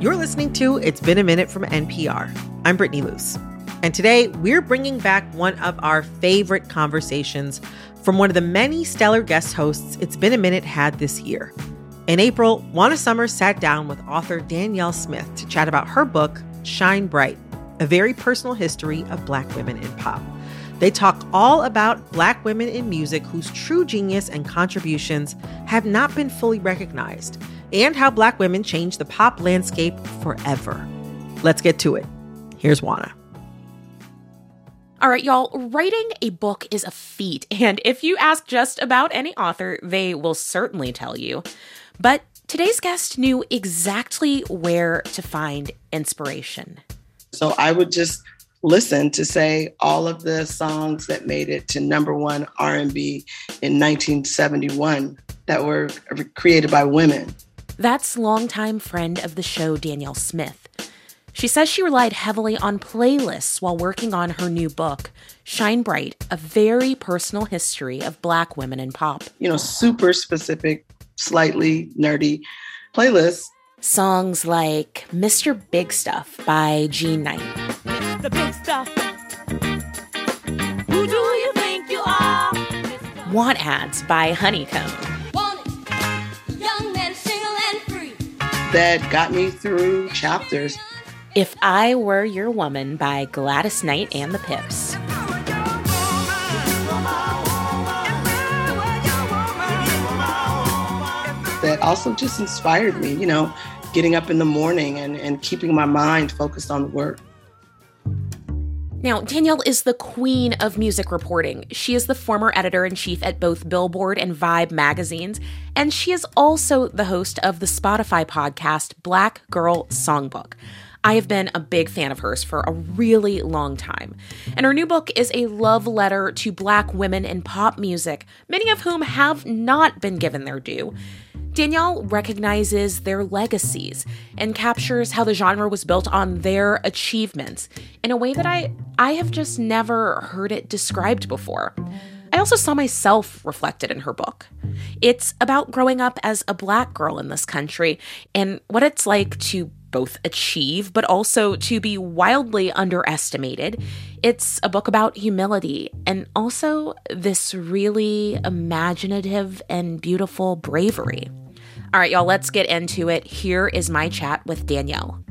You're listening to It's Been a Minute from NPR. I'm Brittany Luce. And today we're bringing back one of our favorite conversations from one of the many stellar guest hosts It's Been a Minute had this year. In April, Juana Summers sat down with author Danyel Smith to chat about her book, Shine Bright A Very Personal History of Black Women in Pop. They talk all about Black women in music whose true genius and contributions have not been fully recognized and how Black women changed the pop landscape forever. Let's get to it. Here's Juana. All right, y'all, writing a book is a feat. And if you ask just about any author, they will certainly tell you. But today's guest knew exactly where to find inspiration. So I would just listen to say all of the songs that made it to number one R&B in 1971 that were created by women. That's longtime friend of the show, Danyel Smith. She says she relied heavily on playlists while working on her new book, Shine Bright A Very Personal History of Black Women in Pop. You know, super specific, slightly nerdy playlists. Songs like Mr. Big Stuff by Jean Knight. Mr. Big Stuff. Who do you think you are? Want Ads by Honey Cone. That got me through chapters. If I Were Your Woman by Gladys Knight and the Pips. That also just inspired me, you know, getting up in the morning and, and keeping my mind focused on the work. Now, Danyel is the queen of music reporting. She is the former editor in chief at both Billboard and Vibe magazines, and she is also the host of the Spotify podcast Black Girl Songbook. I have been a big fan of hers for a really long time. And her new book is a love letter to Black women in pop music, many of whom have not been given their due. Danyel recognizes their legacies and captures how the genre was built on their achievements in a way that I, I have just never heard it described before. I also saw myself reflected in her book. It's about growing up as a black girl in this country and what it's like to both achieve, but also to be wildly underestimated. It's a book about humility and also this really imaginative and beautiful bravery. All right, y'all, let's get into it. Here is my chat with Danyel.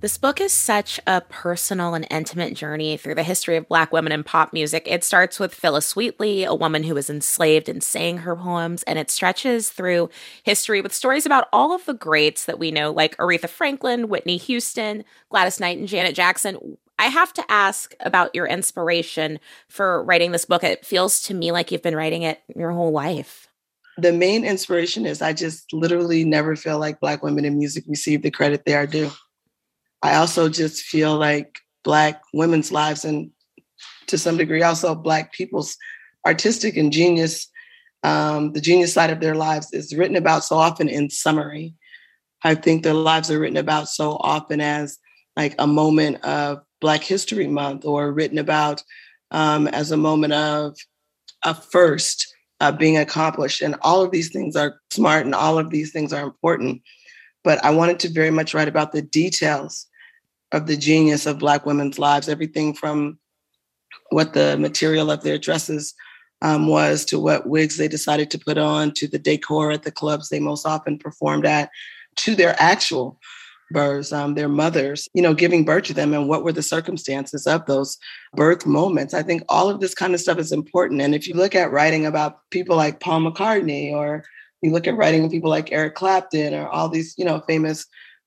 This book is such a personal and intimate journey through the history of Black women in pop music. It starts with Phillis Wheatley, a woman who was enslaved and sang her poems, and it stretches through history with stories about all of the greats that we know, like Aretha Franklin, Whitney Houston, Gladys Knight, and Janet Jackson. I have to ask about your inspiration for writing this book. It feels to me like you've been writing it your whole life the main inspiration is I just literally never feel like Black women in music receive the credit they are due. I also just feel like Black women's lives and to some degree also Black people's artistic and genius, um, the genius side of their lives is written about so often in summary. I think their lives are written about so often as like a moment of Black History Month or written about um, as a moment of a first uh, being accomplished. And all of these things are smart and all of these things are important. But I wanted to very much write about the details of the genius of Black women's lives, everything from what the material of their dresses um, was to what wigs they decided to put on to the decor at the clubs they most often performed at to their actual births, um, their mothers, you know, giving birth to them and what were the circumstances of those birth moments. I think all of this kind of stuff is important. And if you look at writing about people like Paul McCartney or you look at writing people like Eric Clapton or all these, you know, famous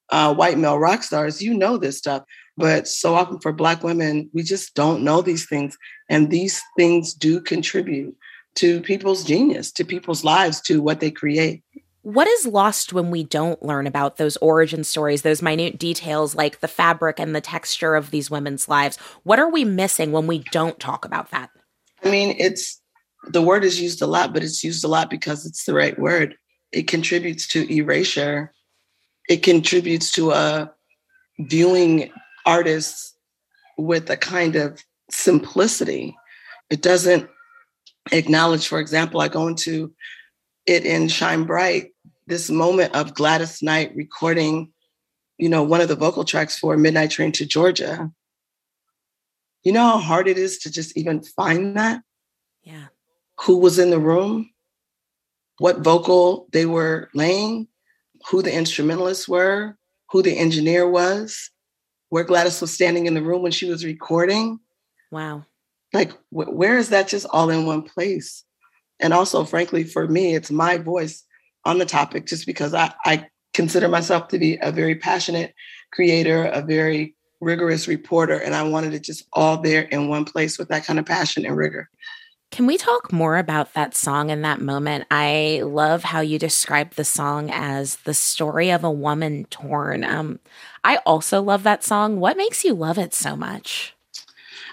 uh, white male rock stars, you know this stuff. But so often for Black women, we just don't know these things. And these things do contribute to people's genius, to people's lives, to what they create. What is lost when we don't learn about those origin stories, those minute details like the fabric and the texture of these women's lives? What are we missing when we don't talk about that? I mean, it's the word is used a lot, but it's used a lot because it's the right word. It contributes to erasure. It contributes to a uh, viewing artists with a kind of simplicity. It doesn't acknowledge, for example, I go into it in Shine Bright this moment of Gladys Knight recording, you know, one of the vocal tracks for Midnight Train to Georgia. You know how hard it is to just even find that? Yeah. Who was in the room? What vocal they were laying? Who the instrumentalists were? Who the engineer was? Where Gladys was standing in the room when she was recording? Wow. Like, wh- where is that just all in one place? And also, frankly, for me, it's my voice on the topic just because I, I consider myself to be a very passionate creator, a very rigorous reporter, and I wanted it just all there in one place with that kind of passion and rigor. Can we talk more about that song in that moment? I love how you describe the song as the story of a woman torn. Um, I also love that song. What makes you love it so much?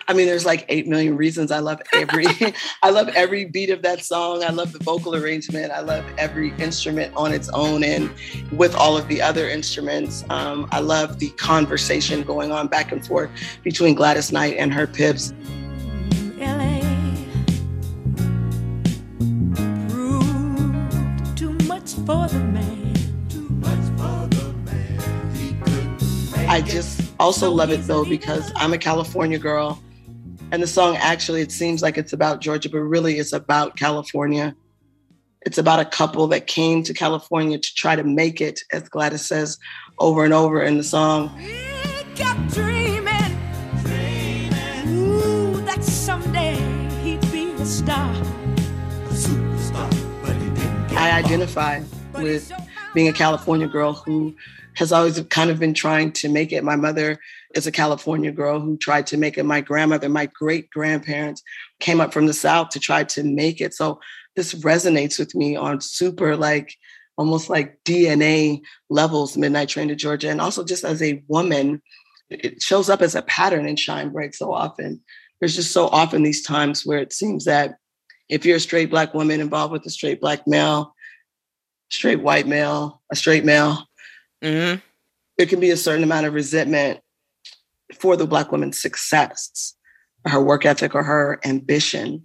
I mean, there's like eight million reasons. I love every, I love every beat of that song. I love the vocal arrangement. I love every instrument on its own and with all of the other instruments. Um, I love the conversation going on back and forth between Gladys Knight and her pips. I just also love it though because I'm a California girl and the song actually, it seems like it's about Georgia, but really it's about California. It's about a couple that came to California to try to make it, as Gladys says over and over in the song. Dreaming, dreaming. Ooh, that someday he'd be a star. I identify with being a California girl who has always kind of been trying to make it. My mother is a California girl who tried to make it. My grandmother, my great grandparents came up from the South to try to make it. So this resonates with me on super like almost like DNA levels, Midnight Train to Georgia. And also just as a woman, it shows up as a pattern in Shine Bright so often. There's just so often these times where it seems that if you're a straight black woman involved with a straight black male, straight white male, a straight male, mm-hmm. there can be a certain amount of resentment for the Black woman's success, her work ethic or her ambition.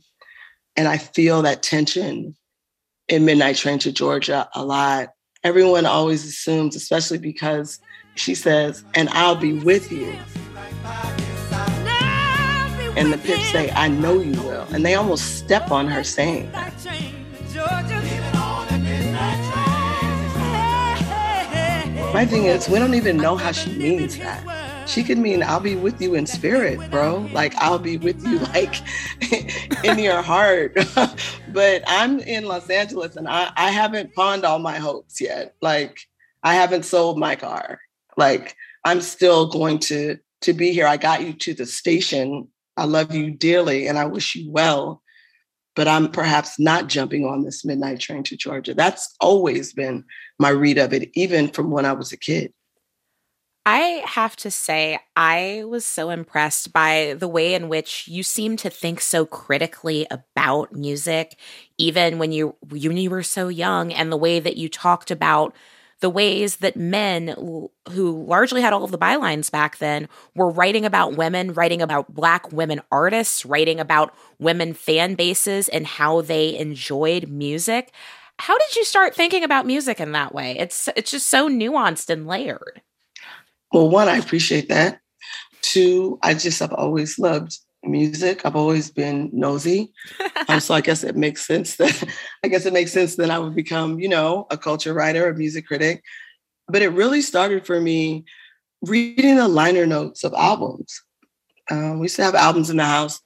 And I feel that tension in Midnight Train to Georgia a lot. Everyone always assumes, especially because she says, and I'll be with you. And the Pips say, I know you will. And they almost step on her saying that. My thing is, we don't even know how she means that she could mean I'll be with you in spirit, bro. Like I'll be with you like in your heart. but I'm in Los Angeles and I, I haven't pawned all my hopes yet. Like I haven't sold my car. Like I'm still going to to be here. I got you to the station. I love you dearly and I wish you well. But I'm perhaps not jumping on this midnight train to Georgia. That's always been my read of it, even from when I was a kid. I have to say, I was so impressed by the way in which you seem to think so critically about music, even when you when you were so young, and the way that you talked about the ways that men who largely had all of the bylines back then were writing about women, writing about black women artists, writing about women fan bases and how they enjoyed music. How did you start thinking about music in that way? It's it's just so nuanced and layered. Well, one, I appreciate that. Two, I just have always loved music. I've always been nosy. um, so I guess it makes sense that I guess it makes sense that I would become, you know, a culture writer, a music critic. But it really started for me reading the liner notes of albums. Um, we used to have albums in the house.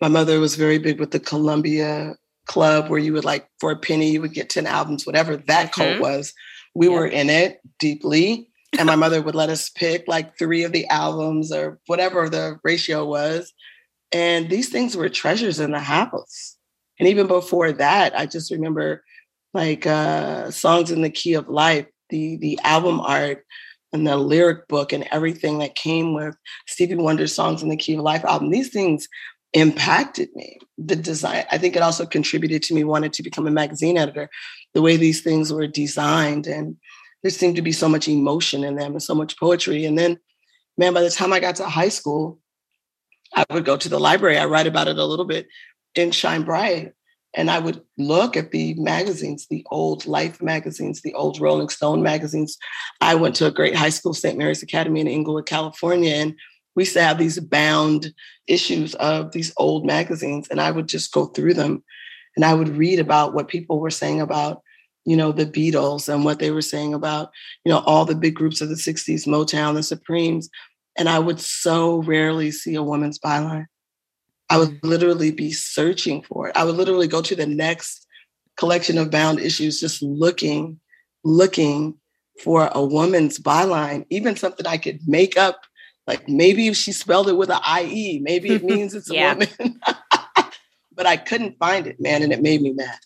My mother was very big with the Columbia Club, where you would like for a penny, you would get 10 albums, whatever that mm-hmm. cult was. We yeah. were in it deeply and my mother would let us pick like three of the albums or whatever the ratio was. And these things were treasures in the house. And even before that, I just remember like uh, songs in the key of life, the the album art and the lyric book and everything that came with Stevie Wonder's songs in the key of life album. These things impacted me. The design, I think it also contributed to me wanting to become a magazine editor. The way these things were designed and there seemed to be so much emotion in them and so much poetry. And then, man, by the time I got to high school, I would go to the library. I write about it a little bit in Shine Bright. And I would look at the magazines, the old Life magazines, the old Rolling Stone magazines. I went to a great high school, St. Mary's Academy in Inglewood, California, and we used to have these bound issues of these old magazines. And I would just go through them and I would read about what people were saying about, you know, the Beatles and what they were saying about, you know, all the big groups of the 60s, Motown, the Supremes. And I would so rarely see a woman's byline. I would mm. literally be searching for it. I would literally go to the next collection of bound issues, just looking, looking for a woman's byline, even something I could make up. Like maybe if she spelled it with an IE, maybe it means it's a woman. but I couldn't find it, man, and it made me mad.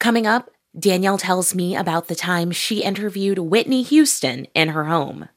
Coming up, Danyel tells me about the time she interviewed Whitney Houston in her home.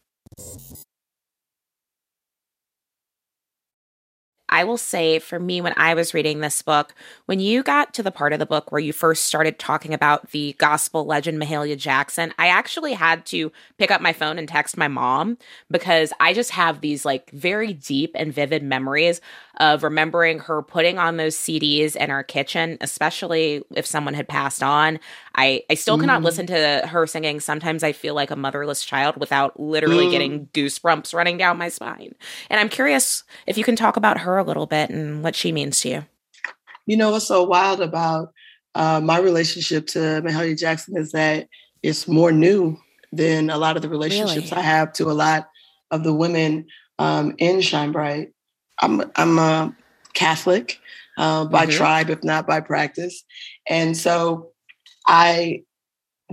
I will say for me, when I was reading this book, when you got to the part of the book where you first started talking about the gospel legend Mahalia Jackson, I actually had to pick up my phone and text my mom because I just have these like very deep and vivid memories of remembering her putting on those CDs in our kitchen, especially if someone had passed on. I, I still cannot mm. listen to her singing. Sometimes I feel like a motherless child without literally mm. getting goosebumps running down my spine. And I'm curious if you can talk about her a little bit and what she means to you. You know what's so wild about uh, my relationship to Mahalia Jackson is that it's more new than a lot of the relationships really? I have to a lot of the women um, in Shine Bright. I'm I'm a Catholic uh, by mm-hmm. tribe, if not by practice, and so I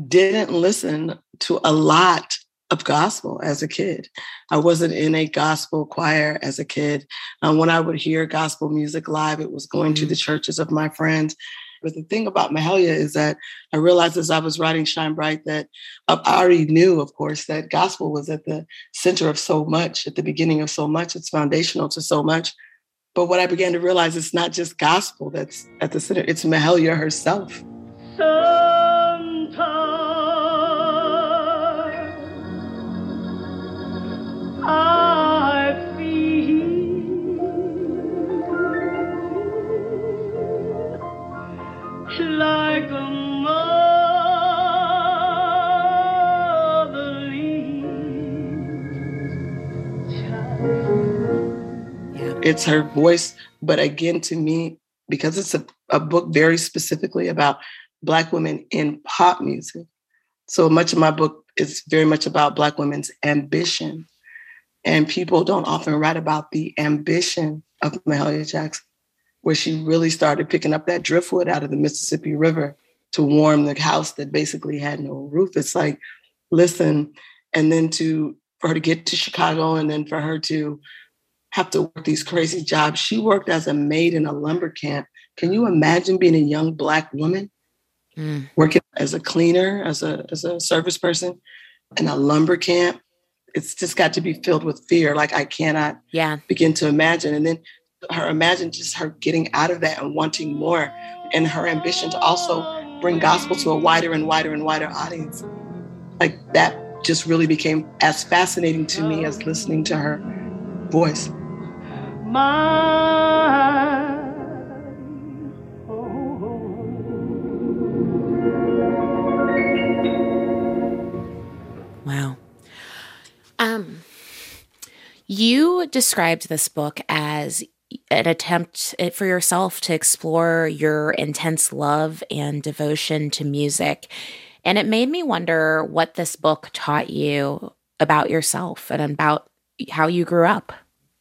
didn't listen to a lot of gospel as a kid. I wasn't in a gospel choir as a kid. Um, when I would hear gospel music live, it was going mm-hmm. to the churches of my friends. But the thing about Mahalia is that I realized as I was writing Shine Bright that I already knew, of course, that gospel was at the center of so much, at the beginning of so much. It's foundational to so much. But what I began to realize it's not just gospel that's at the center, it's Mahalia herself. Sometimes It's her voice, but again, to me, because it's a, a book very specifically about Black women in pop music. So much of my book is very much about Black women's ambition. And people don't often write about the ambition of Mahalia Jackson where she really started picking up that driftwood out of the Mississippi River to warm the house that basically had no roof. It's like, listen, and then to for her to get to Chicago and then for her to have to work these crazy jobs. She worked as a maid in a lumber camp. Can you imagine being a young black woman mm. working as a cleaner, as a as a service person in a lumber camp? It's just got to be filled with fear. Like I cannot yeah. begin to imagine. And then her imagine just her getting out of that and wanting more and her ambition to also bring gospel to a wider and wider and wider audience like that just really became as fascinating to me as listening to her voice Wow um you described this book as an attempt for yourself to explore your intense love and devotion to music. And it made me wonder what this book taught you about yourself and about how you grew up.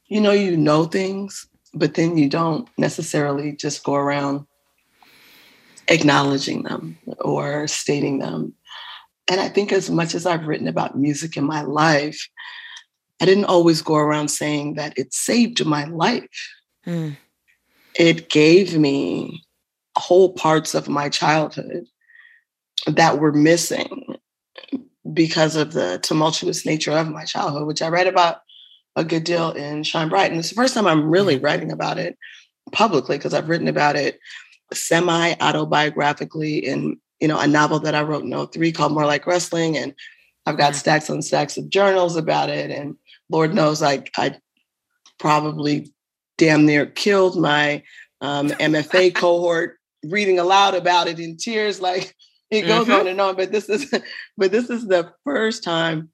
You know, you know things, but then you don't necessarily just go around acknowledging them or stating them. And I think as much as I've written about music in my life, I didn't always go around saying that it saved my life. Mm. It gave me whole parts of my childhood that were missing because of the tumultuous nature of my childhood, which I read about a good deal in Shine Bright. And it's the first time I'm really writing about it publicly because I've written about it semi autobiographically in you know a novel that I wrote in 03 called More Like Wrestling. And I've got stacks and stacks of journals about it. And Lord knows I I probably damn near killed my um, MFA cohort reading aloud about it in tears, like it goes mm-hmm. on and on. But this is but this is the first time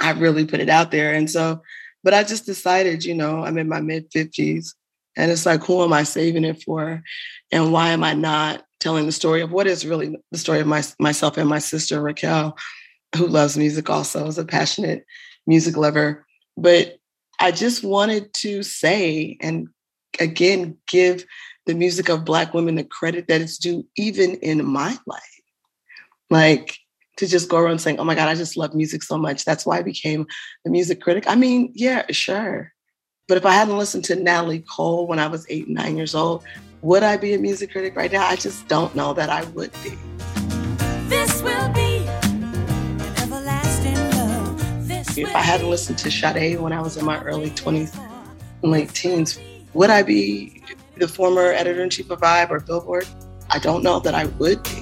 I really put it out there. And so, but I just decided, you know, I'm in my mid 50s. And it's like, who am I saving it for? And why am I not telling the story of what is really the story of my, myself and my sister, Raquel, who loves music also, is a passionate music lover. But I just wanted to say and again give the music of Black women the credit that it's due, even in my life. Like to just go around saying, oh my God, I just love music so much. That's why I became a music critic. I mean, yeah, sure. But if I hadn't listened to Natalie Cole when I was eight, nine years old, would I be a music critic right now? I just don't know that I would be. This will be everlasting love. This if I hadn't listened to Sade when I was in my early 20s and late teens, would I be the former editor in chief of Vibe or Billboard? I don't know that I would be.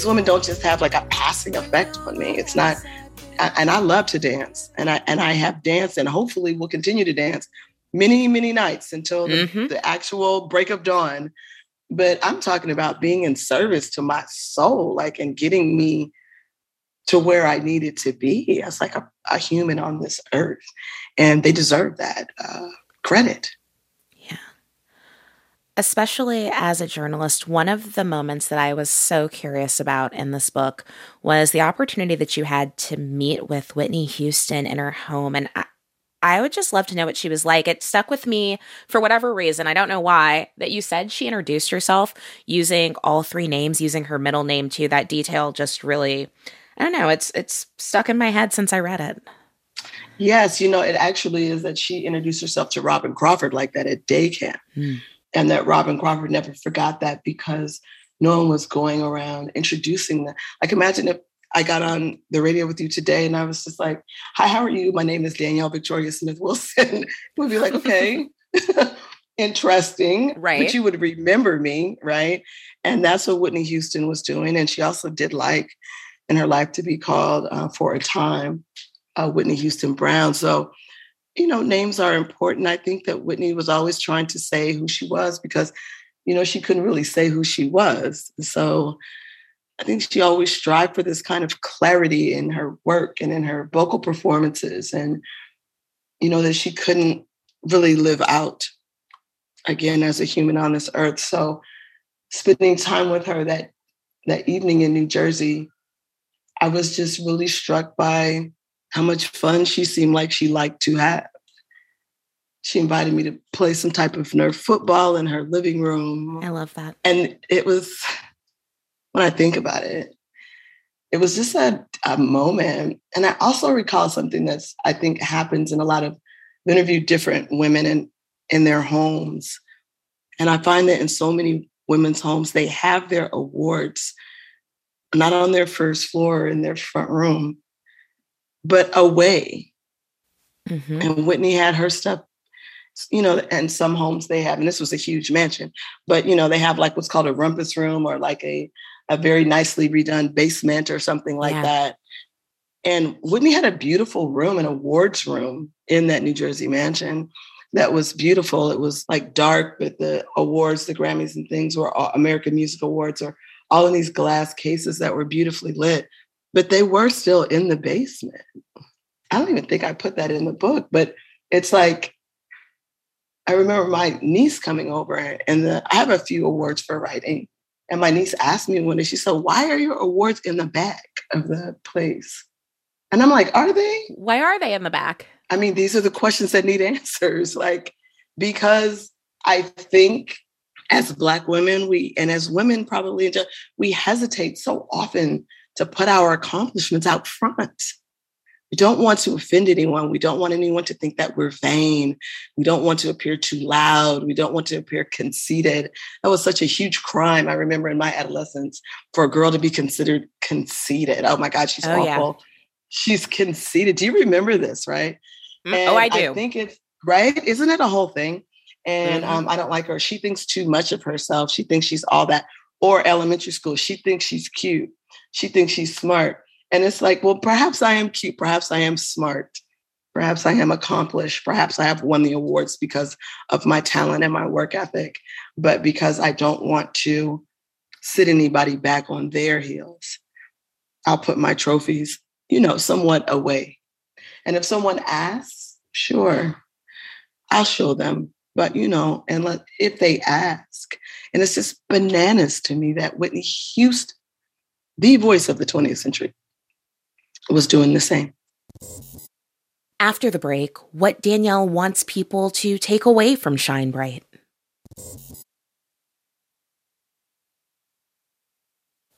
These women don't just have like a passing effect on me. It's not, and I love to dance, and I and I have danced, and hopefully will continue to dance many many nights until the, mm-hmm. the actual break of dawn. But I'm talking about being in service to my soul, like and getting me to where I needed to be as like a, a human on this earth, and they deserve that uh, credit especially as a journalist, one of the moments that I was so curious about in this book was the opportunity that you had to meet with Whitney Houston in her home. And I, I would just love to know what she was like. It stuck with me for whatever reason. I don't know why, that you said she introduced herself using all three names, using her middle name too. That detail just really, I don't know, it's it's stuck in my head since I read it. Yes, you know, it actually is that she introduced herself to Robyn Crawford like that at day camp. Mm and that Robyn Crawford never forgot that because no one was going around introducing them. Like imagine if I got on the radio with you today and I was just like, "Hi, how are you? My name is Danyel Victoria Smith Wilson." would be like, "Okay." Interesting. Right. But you would remember me, right? And that's what Whitney Houston was doing. And she also did like in her life to be called uh, for a time uh, Whitney Houston Brown. So you know, names are important. I think that Whitney was always trying to say who she was because, you know, she couldn't really say who she was. So I think she always strived for this kind of clarity in her work and in her vocal performances, and, you know, that she couldn't really live out again as a human on this earth. So spending time with her that that evening in New Jersey, I was just really struck by how much fun she seemed like she liked to have. She invited me to play some type of Nerf football in her living room. I love that. And it was, when I think about it, it was just a, a moment. And I also recall something that's, I think, happens in a lot of interview different women in, in their homes. And I find that in so many women's homes, they have their awards not on their first floor in their front room, but away. Mm-hmm. And Whitney had her stuff, you know, and some homes they have, and this was a huge mansion, but you know, they have like what's called a rumpus room or like a a very nicely redone basement or something like yeah. that. And Whitney had a beautiful room, an awards room in that New Jersey mansion that was beautiful. It was like dark, but the awards, the Grammys and things were all American Music Awards or all in these glass cases that were beautifully lit but they were still in the basement. I don't even think I put that in the book, but it's like I remember my niece coming over and the, I have a few awards for writing. And my niece asked me one day, she said, Why are your awards in the back of the place? And I'm like, Are they? Why are they in the back? I mean, these are the questions that need answers. Like, because I think as Black women, we, and as women probably, we hesitate so often to put our accomplishments out front. We don't want to offend anyone. We don't want anyone to think that we're vain. We don't want to appear too loud. We don't want to appear conceited. That was such a huge crime, I remember in my adolescence, for a girl to be considered conceited. Oh my God, she's oh, awful. Yeah. She's conceited. Do you remember this, right? Mm, oh, I do. I think it's right. Isn't it a whole thing? And mm-hmm. um, I don't like her. She thinks too much of herself. She thinks she's all that. Or elementary school, she thinks she's cute she thinks she's smart. And it's like, well, perhaps I am cute, perhaps I am smart, perhaps I am accomplished, perhaps I have won the awards because of my talent and my work ethic, but because I don't want to sit anybody back on their heels, I'll put my trophies, you know, somewhat away. And if someone asks, sure, I'll show them. But you know, and let, if they ask, and it's just bananas to me that Whitney Houston, the voice of the 20th century, was doing the same. After the break, what Danyel wants people to take away from Shine Bright.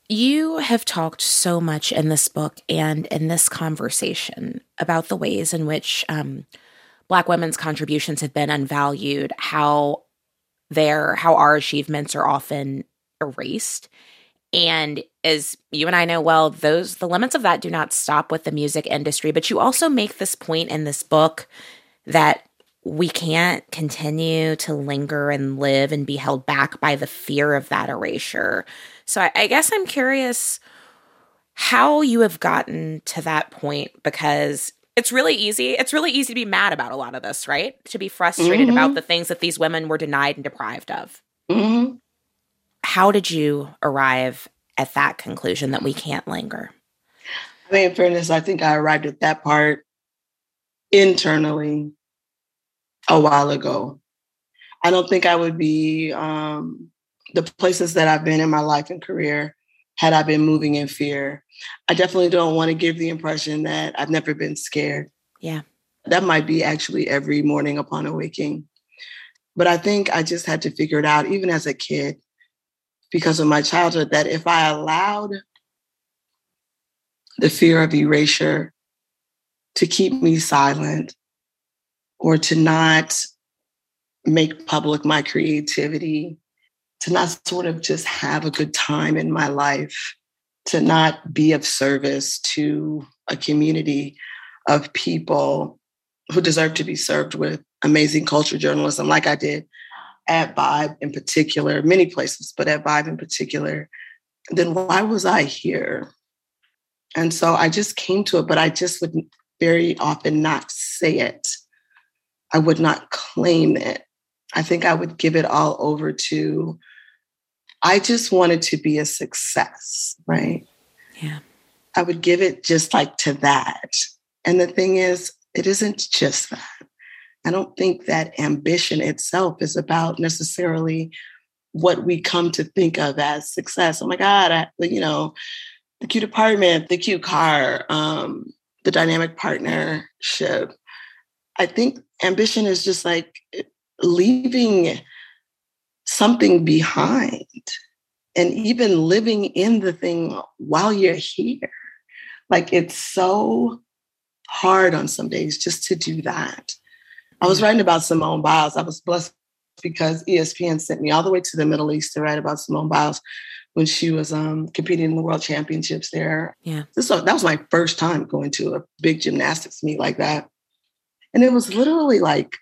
You have talked so much in this book and in this conversation about the ways in which um, Black women's contributions have been unvalued, how their how our achievements are often erased, and as you and I know well, those the limits of that do not stop with the music industry. But you also make this point in this book that we can't continue to linger and live and be held back by the fear of that erasure. So I, I guess I'm curious how you have gotten to that point because it's really easy. It's really easy to be mad about a lot of this, right? To be frustrated mm-hmm. about the things that these women were denied and deprived of. Mm-hmm. How did you arrive at that conclusion that we can't linger? I mean, in fairness, I think I arrived at that part internally a while ago. I don't think I would be um, the places that I've been in my life and career had I been moving in fear. I definitely don't want to give the impression that I've never been scared. Yeah. That might be actually every morning upon awaking. But I think I just had to figure it out, even as a kid, because of my childhood, that if I allowed the fear of erasure to keep me silent or to not make public my creativity to not sort of just have a good time in my life, to not be of service to a community of people who deserve to be served with amazing culture journalism, like I did at Vibe in particular, many places, but at Vibe in particular, then why was I here? And so I just came to it, but I just would very often not say it. I would not claim it. I think I would give it all over to I just wanted to be a success, right? Yeah. I would give it just like to that. And the thing is, it isn't just that. I don't think that ambition itself is about necessarily what we come to think of as success. Oh my God, I, you know, the cute apartment, the cute car, um, the dynamic partnership. I think ambition is just like leaving something behind and even living in the thing while you're here. Like it's so hard on some days just to do that. I was mm. writing about Simone Biles. I was blessed because ESPN sent me all the way to the Middle East to write about Simone Biles when she was um, competing in the World Championships there. Yeah, so that was my first time going to a big gymnastics meet like that, and it was literally like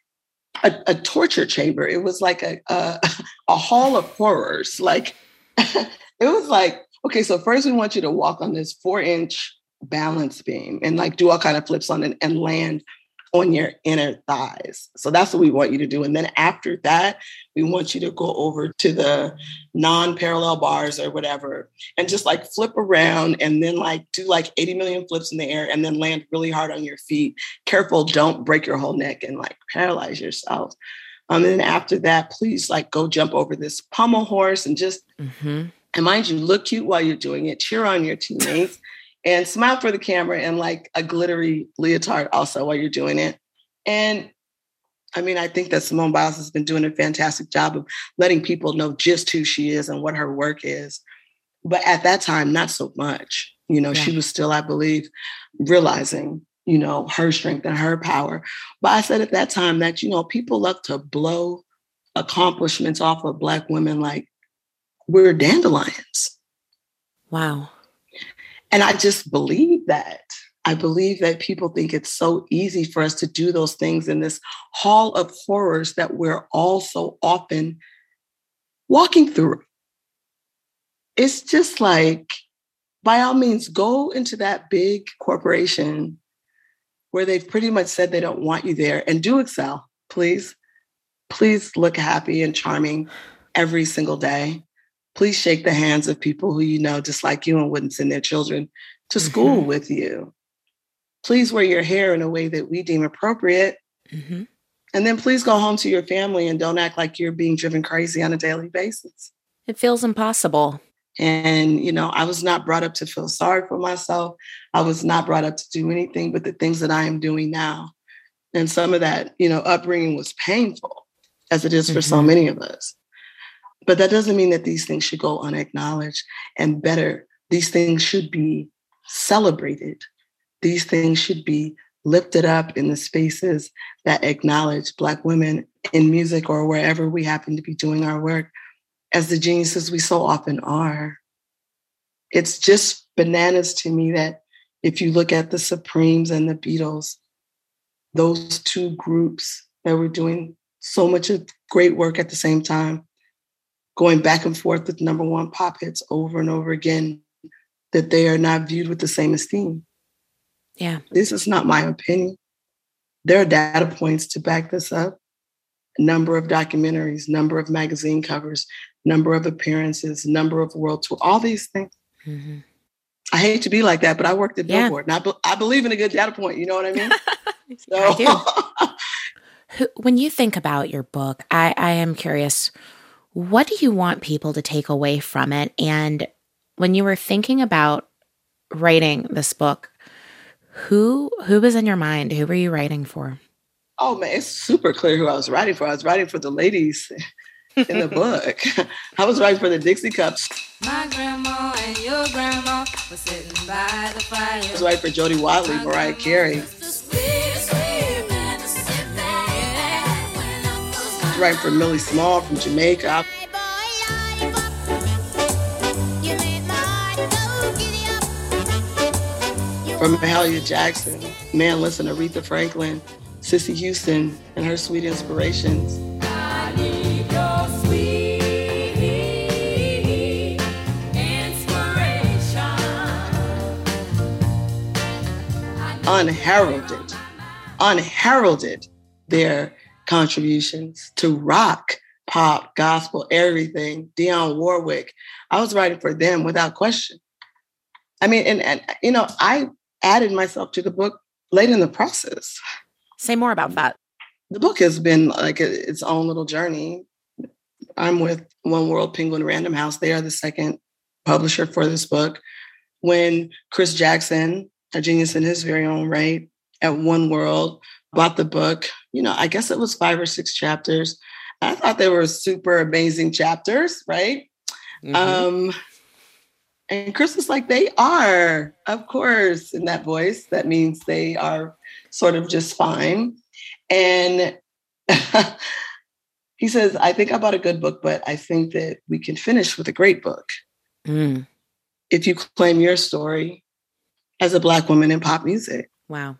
a, a torture chamber. It was like a, a, a hall of horrors. Like it was like, okay, so first we want you to walk on this four inch balance beam and like do all kind of flips on it and land on your inner thighs. So that's what we want you to do. And then after that, we want you to go over to the non parallel bars or whatever and just like flip around and then like do like 80 million flips in the air and then land really hard on your feet. Careful, don't break your whole neck and like paralyze yourself. Um, and then after that, please like go jump over this pommel horse and just, mm-hmm. and mind you, look cute while you're doing it, cheer on your teammates and smile for the camera and like a glittery leotard also while you're doing it. And I mean, I think that Simone Biles has been doing a fantastic job of letting people know just who she is and what her work is. But at that time, not so much. You know, yeah. she was still, I believe, realizing, you know, her strength and her power. But I said at that time that, you know, people love to blow accomplishments off of Black women like we're dandelions. Wow. And I just believe that. I believe that people think it's so easy for us to do those things in this hall of horrors that we're all so often walking through. It's just like by all means, go into that big corporation where they've pretty much said they don't want you there and do excel, please. Please look happy and charming every single day. Please shake the hands of people who you know dislike you and wouldn't send their children to school mm-hmm. with you. Please wear your hair in a way that we deem appropriate. Mm-hmm. And then please go home to your family and don't act like you're being driven crazy on a daily basis. It feels impossible. And, you know, I was not brought up to feel sorry for myself. I was not brought up to do anything but the things that I am doing now. And some of that, you know, upbringing was painful, as it is for mm-hmm. so many of us. But that doesn't mean that these things should go unacknowledged and better. These things should be celebrated. These things should be lifted up in the spaces that acknowledge Black women in music or wherever we happen to be doing our work as the geniuses we so often are. It's just bananas to me that if you look at the Supremes and the Beatles, those two groups that were doing so much of great work at the same time, going back and forth with number one pop hits over and over again, that they are not viewed with the same esteem. Yeah. This is not my opinion. There are data points to back this up. Number of documentaries, number of magazine covers, number of appearances, number of world tour, all these things. Mm-hmm. I hate to be like that, but I worked at yeah. Billboard and I, be- I believe in a good data point. You know what I mean? so. I do. when you think about your book, I, I am curious, what do you want people to take away from it? And when you were thinking about writing this book, who who was in your mind? Who were you writing for? Oh man, it's super clear who I was writing for. I was writing for the ladies in the book. I was writing for the Dixie Cups. My grandma and your grandma were sitting by the fire. I was writing for Jody Watley, Mariah Carey. Writing for Millie Small from Jamaica. From Mahalia Jackson, Man Listen, to Aretha Franklin, Cissy Houston, and her sweet inspirations. unheralded, unheralded. Their contributions to rock, pop, gospel, everything. Dionne Warwick. I was writing for them without question. I mean, and, and you know, I added myself to the book late in the process. Say more about that. The book has been like a, its own little journey. I'm with One World Penguin Random House. They are the second publisher for this book. When Chris Jackson, a genius in his very own right, at One World, bought the book, you know, I guess it was five or six chapters. I thought they were super amazing chapters, right? Mm-hmm. Um, and Chris was like, they are, of course, in that voice. That means they are sort of just fine. And he says, I think I bought a good book, but I think that we can finish with a great book. Mm. If you claim your story as a Black woman in pop music. Wow.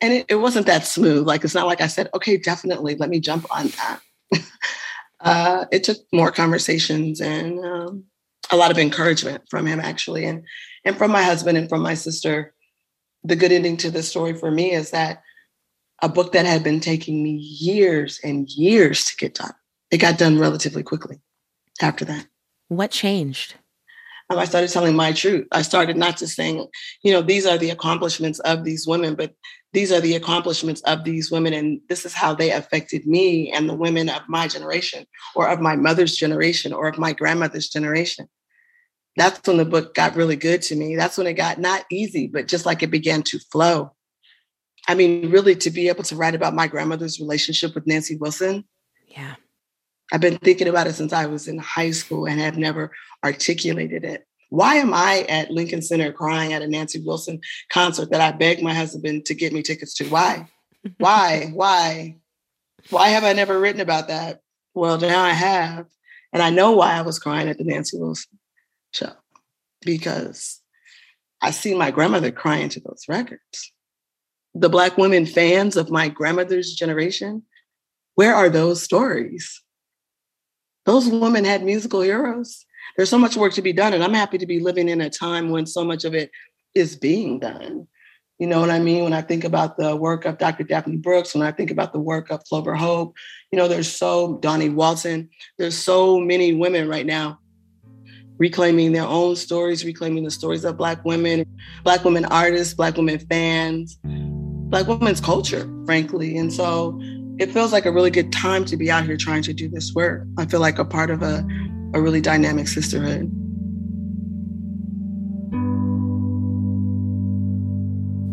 And it, it wasn't that smooth. Like, it's not like I said, okay, definitely, let me jump on that. uh, it took more conversations and um, a lot of encouragement from him, actually, and, and from my husband and from my sister. The good ending to the story for me is that a book that had been taking me years and years to get done, it got done relatively quickly after that. What changed? I started telling my truth. I started not just saying, you know, these are the accomplishments of these women, but these are the accomplishments of these women, and this is how they affected me and the women of my generation, or of my mother's generation, or of my grandmother's generation. That's when the book got really good to me. That's when it got not easy, but just like it began to flow. I mean, really, to be able to write about my grandmother's relationship with Nancy Wilson. Yeah. I've been thinking about it since I was in high school and have never articulated it. Why am I at Lincoln Center crying at a Nancy Wilson concert that I begged my husband to get me tickets to? Why? Why? Why? Why have I never written about that? Well, now I have. And I know why I was crying at the Nancy Wilson show because I see my grandmother crying to those records. The Black women fans of my grandmother's generation, where are those stories? Those women had musical heroes. there's so much work to be done. And I'm happy to be living in a time when so much of it is being done. You know what I mean? When I think about the work of Dr. Daphne Brooks, when I think about the work of Clover Hope, you know, there's so, Dawnie Walton, there's so many women right now reclaiming their own stories, reclaiming the stories of Black women, Black women artists, Black women fans, Black women's culture, frankly. And so it feels like a really good time to be out here trying to do this work. I feel like a part of a, a really dynamic sisterhood.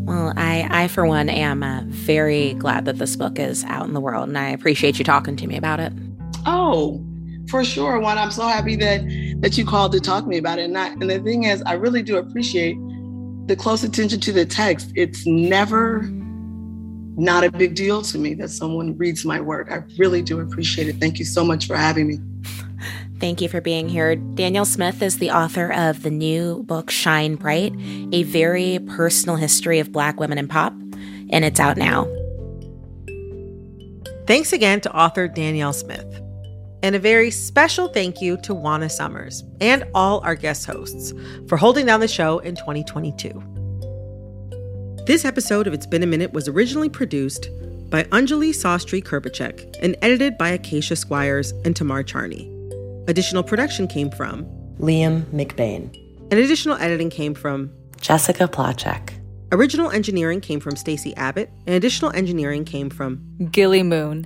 Well, I, I for one, am uh, very glad that this book is out in the world, and I appreciate you talking to me about it. Oh, for sure. One, I'm so happy that that you called to talk to me about it. And, I, and the thing is, I really do appreciate the close attention to the text. It's never not a big deal to me that someone reads my work. I really do appreciate it. Thank you so much for having me. Thank you for being here. Danyel Smith is the author of the new book Shine Bright, a very personal history of Black women in pop, and it's out now. Thanks again to author Danyel Smith. And a very special thank you to Juana Summers and all our guest hosts for holding down the show in 2022. This episode of It's Been a Minute was originally produced by Anjali Sastry Krbechek and edited by Acacia Squires and Tamar Charney. Additional production came from Liam McBain. And additional editing came from Jessica Placzek. Original engineering came from Stacey Abbott, and additional engineering came from Gilly Moon.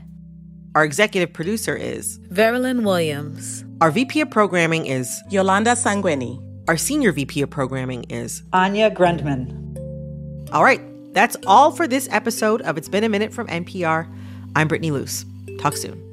Our executive producer is Veralyn Williams. Our VP of programming is Yolanda Sangweni. Our senior VP of programming is Anya Grundmann. All right, that's all for this episode of It's Been a Minute from NPR. I'm Brittany Luse. Talk soon.